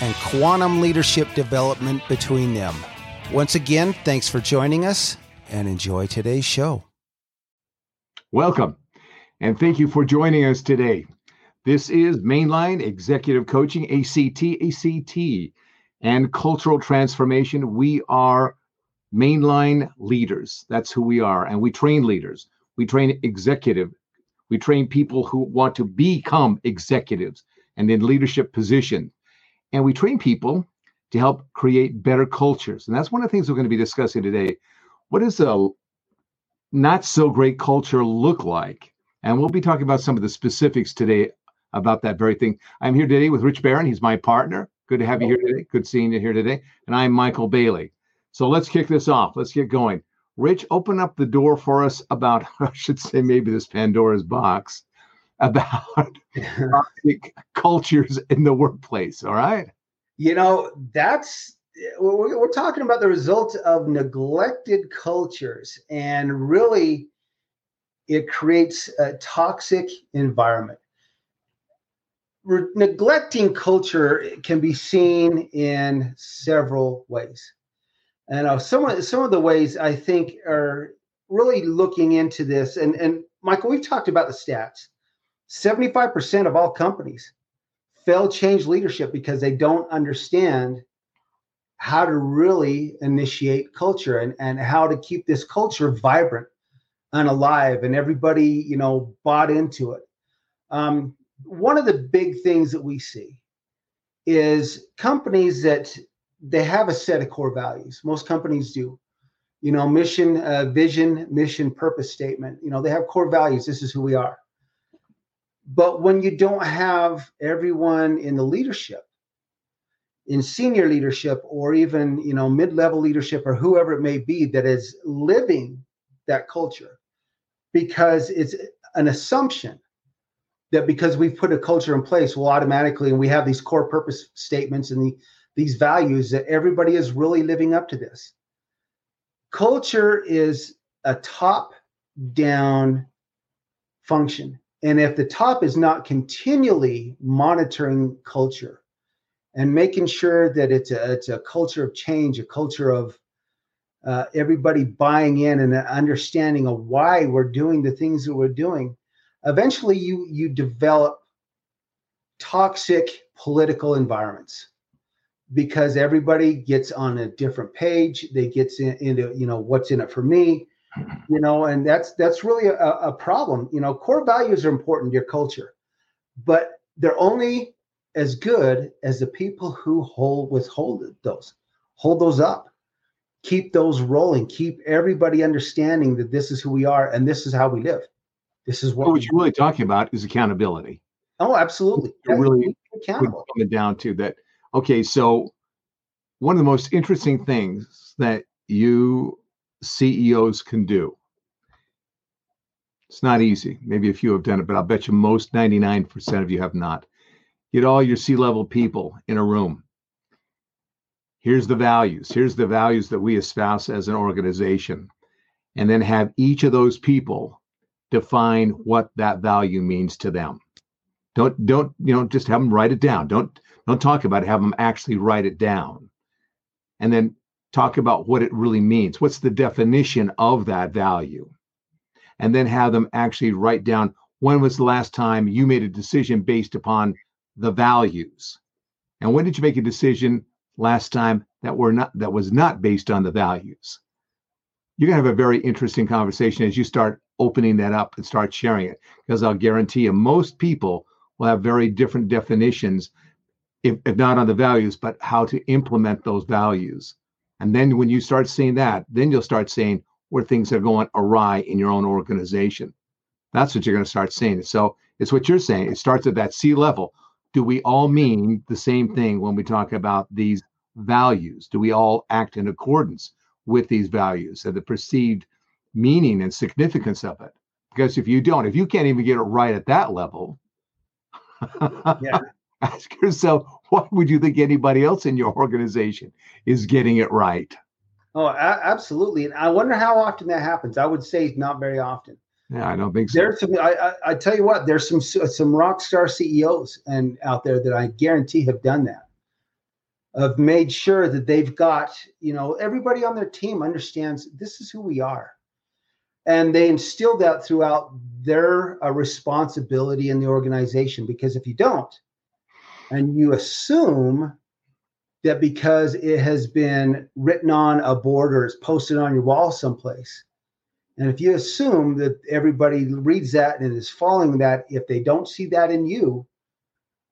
and quantum leadership development between them. Once again, thanks for joining us and enjoy today's show. Welcome, and thank you for joining us today. This is Mainline Executive Coaching, ACT, ACT, and Cultural Transformation. We are mainline leaders. That's who we are. And we train leaders. We train executive. We train people who want to become executives and in leadership positions. And we train people to help create better cultures. And that's one of the things we're going to be discussing today. What does a not so great culture look like? And we'll be talking about some of the specifics today about that very thing. I'm here today with Rich Barron. He's my partner. Good to have you here today. Good seeing you here today. And I'm Michael Bailey. So let's kick this off. Let's get going. Rich, open up the door for us about, I should say, maybe this Pandora's box about toxic cultures in the workplace. All right. You know, that's we're, we're talking about the result of neglected cultures, and really, it creates a toxic environment. Re- neglecting culture can be seen in several ways. And uh, some of some of the ways I think are really looking into this. And and Michael, we've talked about the stats. Seventy five percent of all companies fail change leadership because they don't understand how to really initiate culture and, and how to keep this culture vibrant and alive and everybody you know bought into it um, one of the big things that we see is companies that they have a set of core values. Most companies do. You know, mission, uh, vision, mission, purpose statement. You know, they have core values. This is who we are. But when you don't have everyone in the leadership, in senior leadership, or even you know mid-level leadership, or whoever it may be, that is living that culture, because it's an assumption that because we've put a culture in place, we'll automatically and we have these core purpose statements and the these values that everybody is really living up to this. Culture is a top down function. And if the top is not continually monitoring culture and making sure that it's a, it's a culture of change, a culture of uh, everybody buying in and understanding of why we're doing the things that we're doing, eventually you you develop toxic political environments because everybody gets on a different page. They gets in, into you know what's in it for me you know and that's that's really a, a problem. You know core values are important to your culture but they're only as good as the people who hold withhold those hold those up. Keep those rolling. Keep everybody understanding that this is who we are and this is how we live. This is what, what you're really talking about is accountability. Oh absolutely. Yeah, really accountable. coming down to that. Okay so one of the most interesting things that you CEOs can do. It's not easy. Maybe a few have done it, but I'll bet you most 99% of you have not. Get all your C level people in a room. Here's the values. Here's the values that we espouse as an organization. And then have each of those people define what that value means to them. Don't don't you know just have them write it down. Don't don't talk about it. Have them actually write it down, and then talk about what it really means. What's the definition of that value? And then have them actually write down when was the last time you made a decision based upon the values? And when did you make a decision last time that were not that was not based on the values? You're gonna have a very interesting conversation as you start opening that up and start sharing it. Because I'll guarantee you, most people will have very different definitions, if, if not on the values, but how to implement those values. And then when you start seeing that, then you'll start seeing where things are going awry in your own organization. That's what you're going to start seeing. So it's what you're saying. It starts at that C level. Do we all mean the same thing when we talk about these values? Do we all act in accordance with these values and the perceived meaning and significance of it? Because if you don't, if you can't even get it right at that level, yeah. Ask yourself, what would you think anybody else in your organization is getting it right? Oh, a- absolutely. And I wonder how often that happens. I would say not very often. Yeah, I don't think so. There's some. I, I, I tell you what. There's some some rock star CEOs and out there that I guarantee have done that. Have made sure that they've got you know everybody on their team understands this is who we are, and they instilled that throughout their uh, responsibility in the organization. Because if you don't, and you assume that because it has been written on a board or it's posted on your wall someplace and if you assume that everybody reads that and is following that, if they don't see that in you,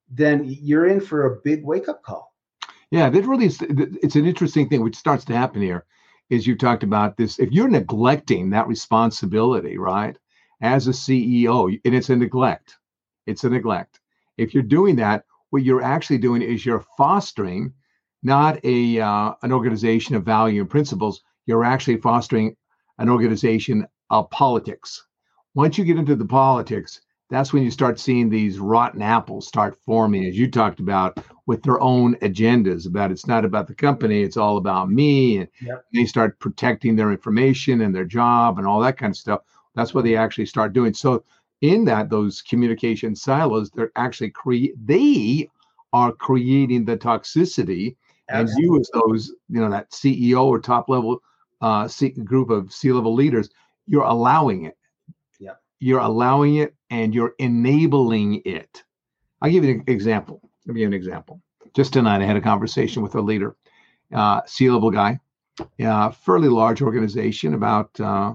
then you're in for a big wake up call. Yeah, that really is. It's an interesting thing which starts to happen here. Is you talked about this. If you're neglecting that responsibility, right, as a CEO, and it's a neglect, it's a neglect. If you're doing that, what you're actually doing is you're fostering not a uh, an organization of value and principles. You're actually fostering an organization of politics. Once you get into the politics, that's when you start seeing these rotten apples start forming, as you talked about, with their own agendas. About it's not about the company, it's all about me, and yep. they start protecting their information and their job and all that kind of stuff. That's what they actually start doing. So, in that, those communication silos, they're actually create they are creating the toxicity, Absolutely. and you as those, you know, that CEO or top level uh, C- group of C-level leaders, you're allowing it. Yeah. You're allowing it and you're enabling it. I'll give you an example. Give you an example. Just tonight, I had a conversation with a leader, uh, C-level guy, uh, fairly large organization. About uh,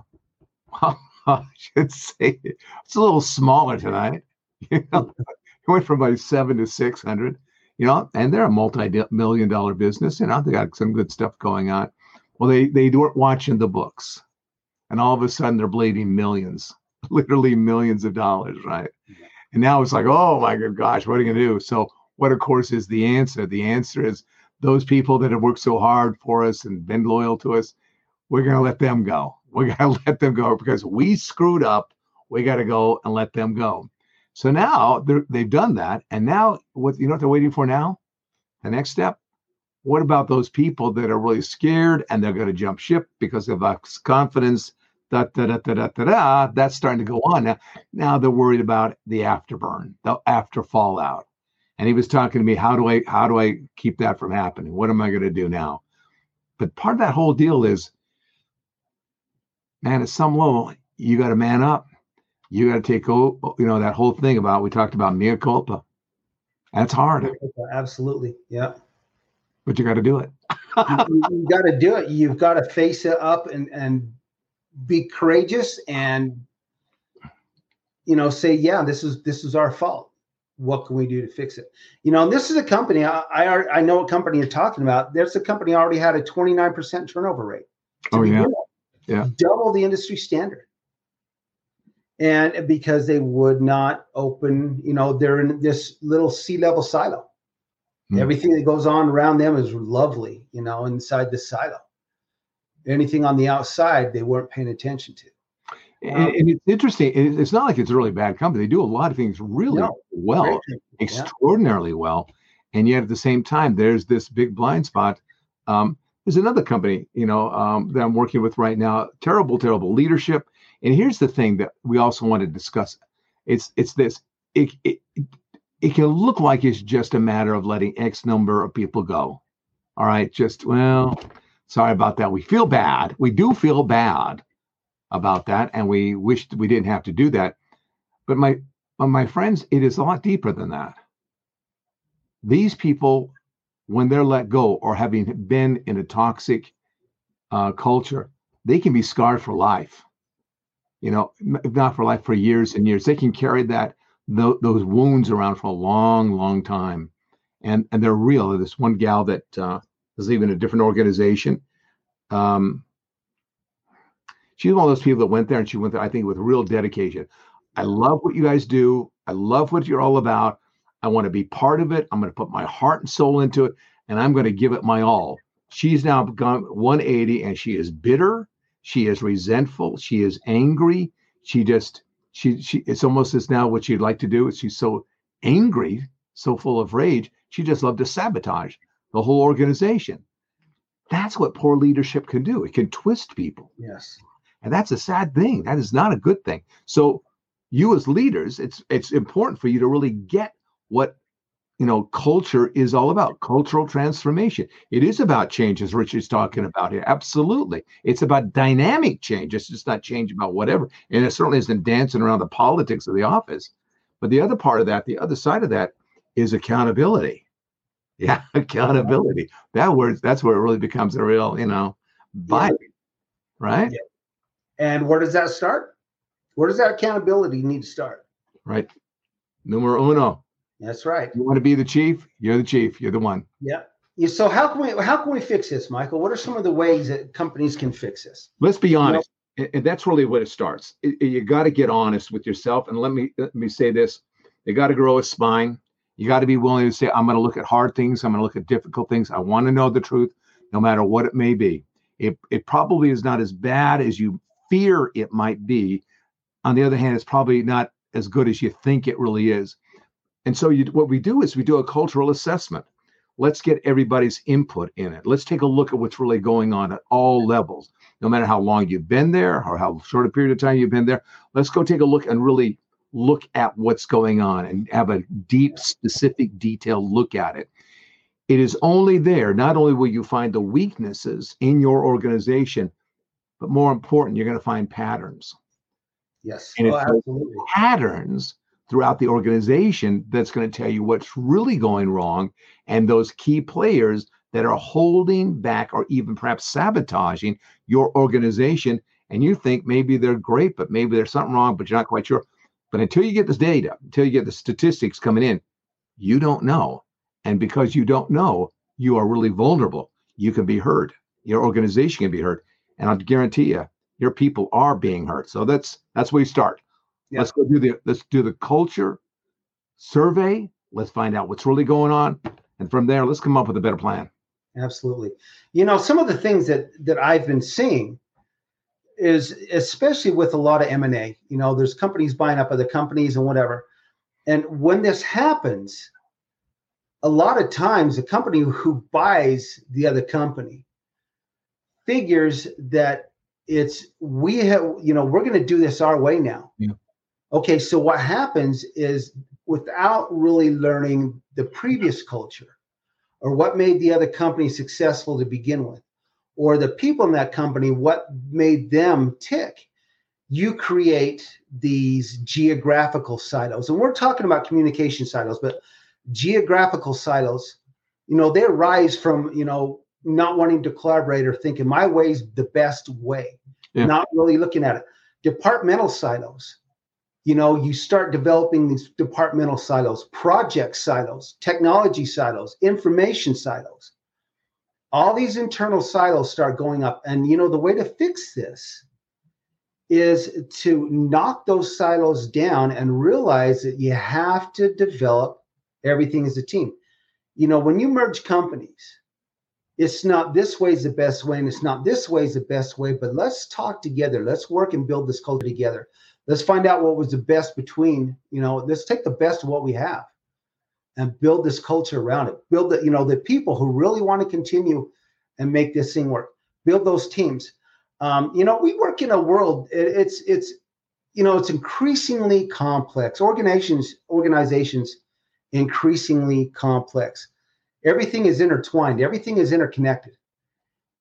I should say it's a little smaller tonight. You know, it went from like seven to six hundred. You know, and they're a multi-million dollar business. You know, they got some good stuff going on. Well, they they weren't watching the books, and all of a sudden they're bleeding millions, literally millions of dollars, right? And now it's like, oh my good gosh, what are you gonna do? So, what of course is the answer? The answer is those people that have worked so hard for us and been loyal to us, we're gonna let them go. We're gonna let them go because we screwed up. We got to go and let them go. So now they've done that, and now what you know what they're waiting for now? The next step, what about those people that are really scared and they're going to jump ship because of confidence? Da, da, da, da, da, da, da. That's starting to go on now. Now they're worried about the afterburn, the after fallout. And he was talking to me, how do I how do I keep that from happening? What am I going to do now? But part of that whole deal is, man, at some level, you got to man up. You got to take over, you know that whole thing about we talked about mea culpa. That's hard. Absolutely, yeah but you got to do it. you, you got to do it. You've got to face it up and and be courageous and you know say, yeah, this is this is our fault. What can we do to fix it? You know, this is a company. I I, I know what company you're talking about. There's a company already had a 29% turnover rate. Oh yeah, yeah, double the industry standard and because they would not open you know they're in this little C-level silo Mm. Everything that goes on around them is lovely, you know, inside the silo. Anything on the outside, they weren't paying attention to. And, and, it's interesting. It's not like it's a really bad company. They do a lot of things really no, well, extraordinarily yeah. well. And yet at the same time, there's this big blind spot. Um, there's another company, you know, um, that I'm working with right now. Terrible, terrible leadership. And here's the thing that we also want to discuss. It's it's this. It, it, it can look like it's just a matter of letting X number of people go. All right, just well, sorry about that. We feel bad. We do feel bad about that, and we wish we didn't have to do that. But my but my friends, it is a lot deeper than that. These people when they're let go or having been in a toxic uh, culture, they can be scarred for life. You know, if not for life, for years and years. They can carry that th- those wounds around for a long, long time, and and they're real. This one gal that uh, is leaving a different organization. Um, she's one of those people that went there and she went there, I think, with real dedication. I love what you guys do. I love what you're all about. I want to be part of it. I'm going to put my heart and soul into it, and I'm going to give it my all. She's now gone 180 and she is bitter. She is resentful. She is angry. She just, she, she, it's almost as now what she'd like to do is she's so angry, so full of rage. She just loved to sabotage the whole organization. That's what poor leadership can do. It can twist people. Yes. And that's a sad thing. That is not a good thing. So you as leaders, it's it's important for you to really get what you know culture is all about cultural transformation. It is about change as richard's talking mm-hmm. about here. Absolutely. It's about dynamic change. It's just not change about whatever. And it certainly isn't dancing around the politics of the office. But the other part of that the other side of that is accountability. Yeah accountability. That word that's where it really becomes a real you know bite yeah. right? Yeah. and where does that start? Where does that accountability need to start? Right. Numero uno that's right. You want to be the chief? You're the chief. You're the one. Yeah. So how can we how can we fix this, Michael? What are some of the ways that companies can fix this? Let's be honest. You know, and that's really what it starts. You got to get honest with yourself. And let me let me say this: you got to grow a spine. You got to be willing to say, "I'm going to look at hard things. I'm going to look at difficult things. I want to know the truth, no matter what it may be." It it probably is not as bad as you fear it might be. On the other hand, it's probably not as good as you think it really is. And so you, what we do is we do a cultural assessment. Let's get everybody's input in it. Let's take a look at what's really going on at all levels, no matter how long you've been there or how short a period of time you've been there. Let's go take a look and really look at what's going on and have a deep, specific, detailed look at it. It is only there, not only will you find the weaknesses in your organization, but more important, you're going to find patterns. Yes. And oh, patterns throughout the organization that's going to tell you what's really going wrong and those key players that are holding back or even perhaps sabotaging your organization. And you think maybe they're great but maybe there's something wrong but you're not quite sure. But until you get this data until you get the statistics coming in you don't know. And because you don't know you are really vulnerable. You can be hurt your organization can be hurt and i'll guarantee you your people are being hurt so that's that's where you start yeah. Let's go do the let's do the culture survey. Let's find out what's really going on, and from there, let's come up with a better plan. Absolutely. You know, some of the things that that I've been seeing is especially with a lot of M&A, you know, there's companies buying up other companies and whatever. And when this happens, a lot of times the company who buys the other company figures that it's we have, you know, we're going to do this our way now. Yeah. Okay, so what happens is without really learning the previous culture or what made the other company successful to begin with, or the people in that company, what made them tick, you create these geographical silos. And we're talking about communication silos, but geographical silos, you know, they arise from, you know, not wanting to collaborate or thinking my way's the best way, yeah. not really looking at it. Departmental silos you know, you start developing these departmental silos, project silos, technology silos, information silos. All these internal silos start going up. And, you know, the way to fix this is to knock those silos down and realize that you have to develop everything as a team. You know, when you merge companies, it's not this way is the best way and it's not this way is the best way, but let's talk together. Let's work and build this culture together let's find out what was the best between you know let's take the best of what we have and build this culture around it. Build the you know the people who really want to continue and make this thing work. Build those teams. Um, you know we work in a world it, it's it's you know it's increasingly complex. Organizations organizations increasingly complex. Everything is intertwined. Everything is interconnected.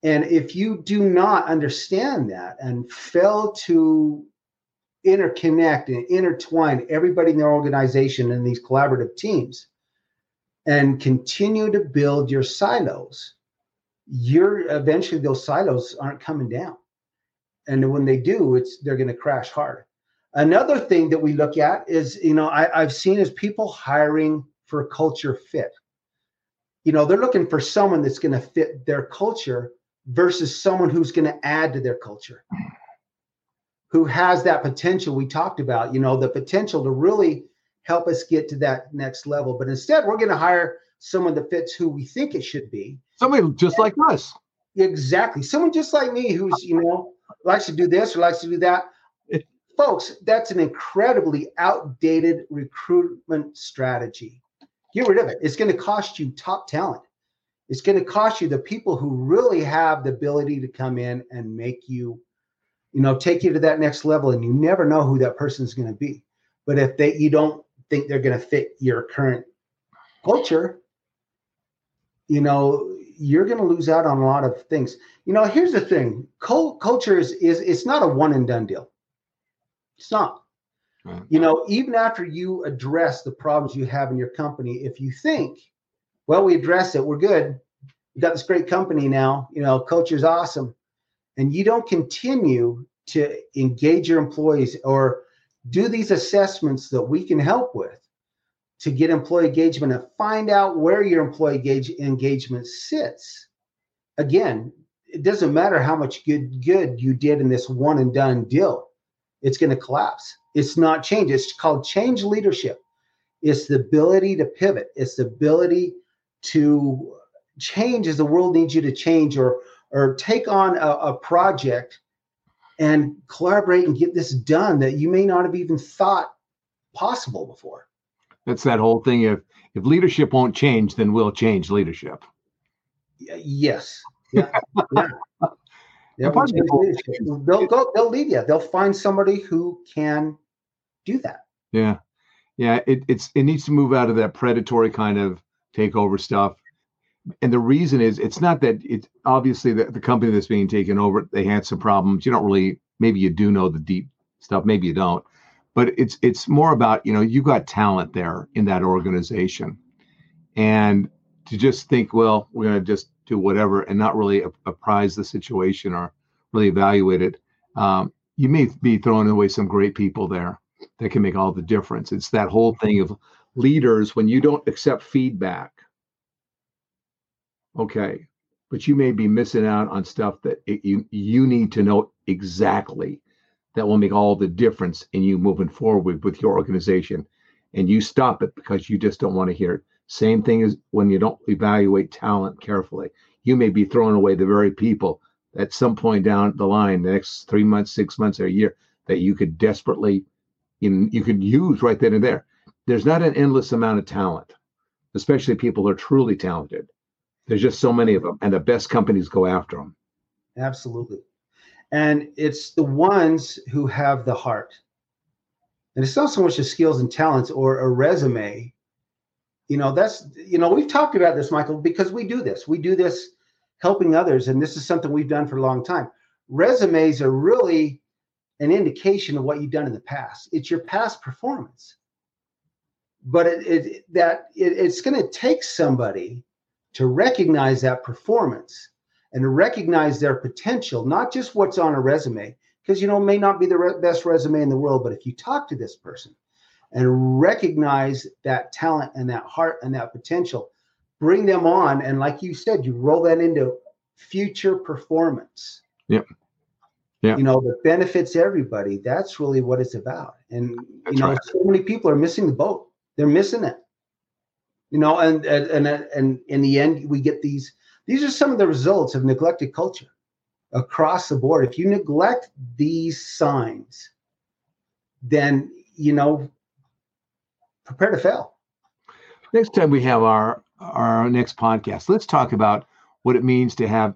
And if you do not understand that and fail to interconnect and intertwine everybody in their organization and these collaborative teams, and continue to build your silos, you're eventually those silos aren't coming down. And when they do, it's they're going to crash hard. Another thing that we look at is, you know, I, I've seen is people hiring for culture fit. You know, they're looking for someone that's going to fit their culture versus someone who's going to add to their culture, who has that potential we talked about, you know, the potential to really help us get to that next level. But instead, we're going to hire someone that fits who we think it should be. Somebody just like us. Exactly. Someone just like me who's, you know, likes to do this or likes to do that. Folks, that's an incredibly outdated recruitment strategy. Get rid of it. It's going to cost you top talent. It's going to cost you the people who really have the ability to come in and make you, you know, take you to that next level. And you never know who that person is going to be. But if they you don't think they're going to fit your current culture, you know, you're going to lose out on a lot of things. You know, here's the thing: culture is is it's not a one and done deal. It's not. Right. You know, even after you address the problems you have in your company, if you think, well, we address it, we're good. We got this great company now. You know, culture's awesome, and you don't continue to engage your employees or do these assessments that we can help with to get employee engagement and find out where your employee engage, engagement sits. Again, it doesn't matter how much good good you did in this one and done deal. It's going to collapse. It's not change. It's called change leadership. It's the ability to pivot. It's the ability to change as the world needs you to change or or take on a, a project and collaborate and get this done that you may not have even thought possible before. That's that whole thing. If if leadership won't change, then we'll change leadership. Yes. Yeah. yeah. yeah we'll they'll go. They'll lead you. They'll find somebody who can do that. Yeah, yeah. It, it's it needs to move out of that predatory kind of takeover stuff. And the reason is it's not that it's obviously the, the company that's being taken over, they had some problems. You don't really maybe you do know the deep stuff, maybe you don't. But it's it's more about you know you got talent there in that organization. And to just think well we're going to just do whatever and not really apprise the situation or really evaluate it um, you may be throwing away some great people there that can make all the difference. It's that whole thing of leaders when you don't accept feedback okay but you may be missing out on stuff that it, you you need to know exactly that will make all the difference in you moving forward with your organization. And you stop it because you just don't want to hear it. Same thing as when you don't evaluate talent carefully. You may be throwing away the very people at some point down the line, the next three months, six months, or a year, that you could desperately, you, you could use right then and there. There's not an endless amount of talent, especially people who are truly talented. There's just so many of them, and the best companies go after them. Absolutely. And it's the ones who have the heart. And it's not so much the skills and talents or a resume. You know, that's, you know, we've talked about this, Michael, because we do this. We do this helping others. And this is something we've done for a long time. Resumes are really an indication of what you've done in the past, it's your past performance. But it, it that it, it's going to take somebody to recognize that performance and recognize their potential, not just what's on a resume, because you know may not be the re- best resume in the world, but if you talk to this person and recognize that talent and that heart and that potential, bring them on, and like you said, you roll that into future performance. Yep. Yeah. You know, that benefits everybody. That's really what it's about. And That's you know, right. so many people are missing the boat. They're missing it. You know, and and and, and in the end, we get these these are some of the results of neglected culture across the board. If you neglect these signs, then, you know, prepare to fail. Next time we have our our next podcast, let's talk about what it means to have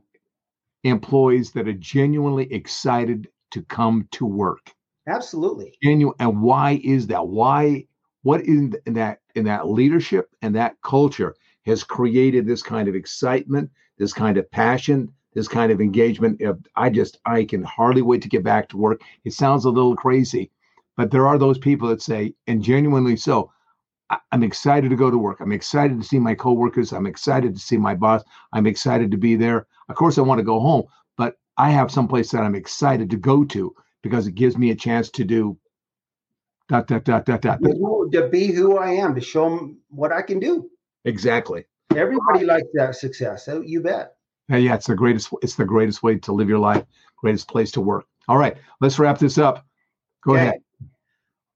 employees that are genuinely excited to come to work. Absolutely. Genuine, and why is that? Why what in that in that leadership and that culture has created this kind of excitement, this kind of passion, this kind of engagement. I just, I can hardly wait to get back to work. It sounds a little crazy, but there are those people that say, and genuinely so, I'm excited to go to work. I'm excited to see my coworkers. I'm excited to see my boss. I'm excited to be there. Of course, I want to go home, but I have someplace that I'm excited to go to because it gives me a chance to do dot dot dot dot dot. To be who I am, to show them what I can do. Exactly. Everybody likes that success. So you bet. Yeah, yeah, it's the greatest. It's the greatest way to live your life. Greatest place to work. All right, let's wrap this up. Go okay. ahead.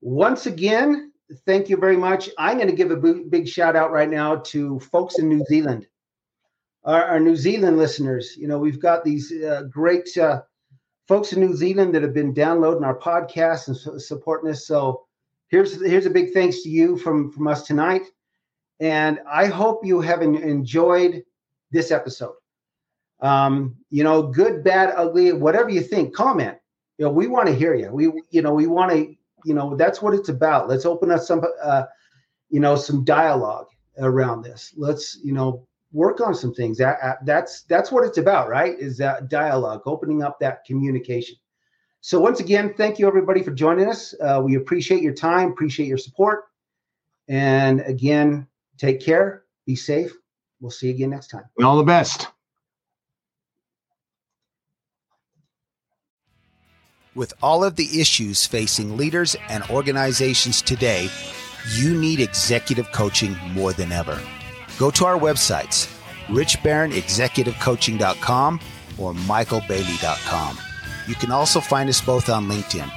Once again, thank you very much. I'm going to give a big shout out right now to folks in New Zealand, our, our New Zealand listeners. You know, we've got these uh, great uh, folks in New Zealand that have been downloading our podcast and supporting us. So here's here's a big thanks to you from from us tonight, and I hope you have enjoyed this episode. Um, you know, good, bad, ugly, whatever you think, comment. You know, we want to hear you. We you know we want to you know that's what it's about let's open up some uh, you know some dialogue around this let's you know work on some things. That, that's that's what it's about right? Is that dialogue opening up that communication. So once again thank you everybody for joining us. Uh, we appreciate your time appreciate your support. And again take care be safe. We'll see you again next time. All the best. With all of the issues facing leaders and organizations today, you need executive coaching more than ever. Go to our websites, richbarronexecutivecoaching.com or michaelbailey.com. You can also find us both on LinkedIn.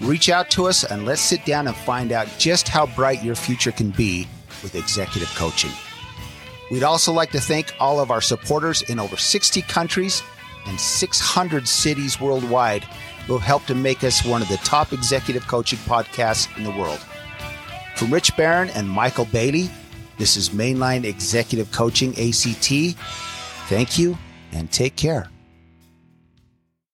Reach out to us and let's sit down and find out just how bright your future can be with executive coaching. We'd also like to thank all of our supporters in over 60 countries and 600 cities worldwide who have helped to make us one of the top executive coaching podcasts in the world. From Rich Barron and Michael Bailey, this is Mainline Executive Coaching ACT. Thank you and take care.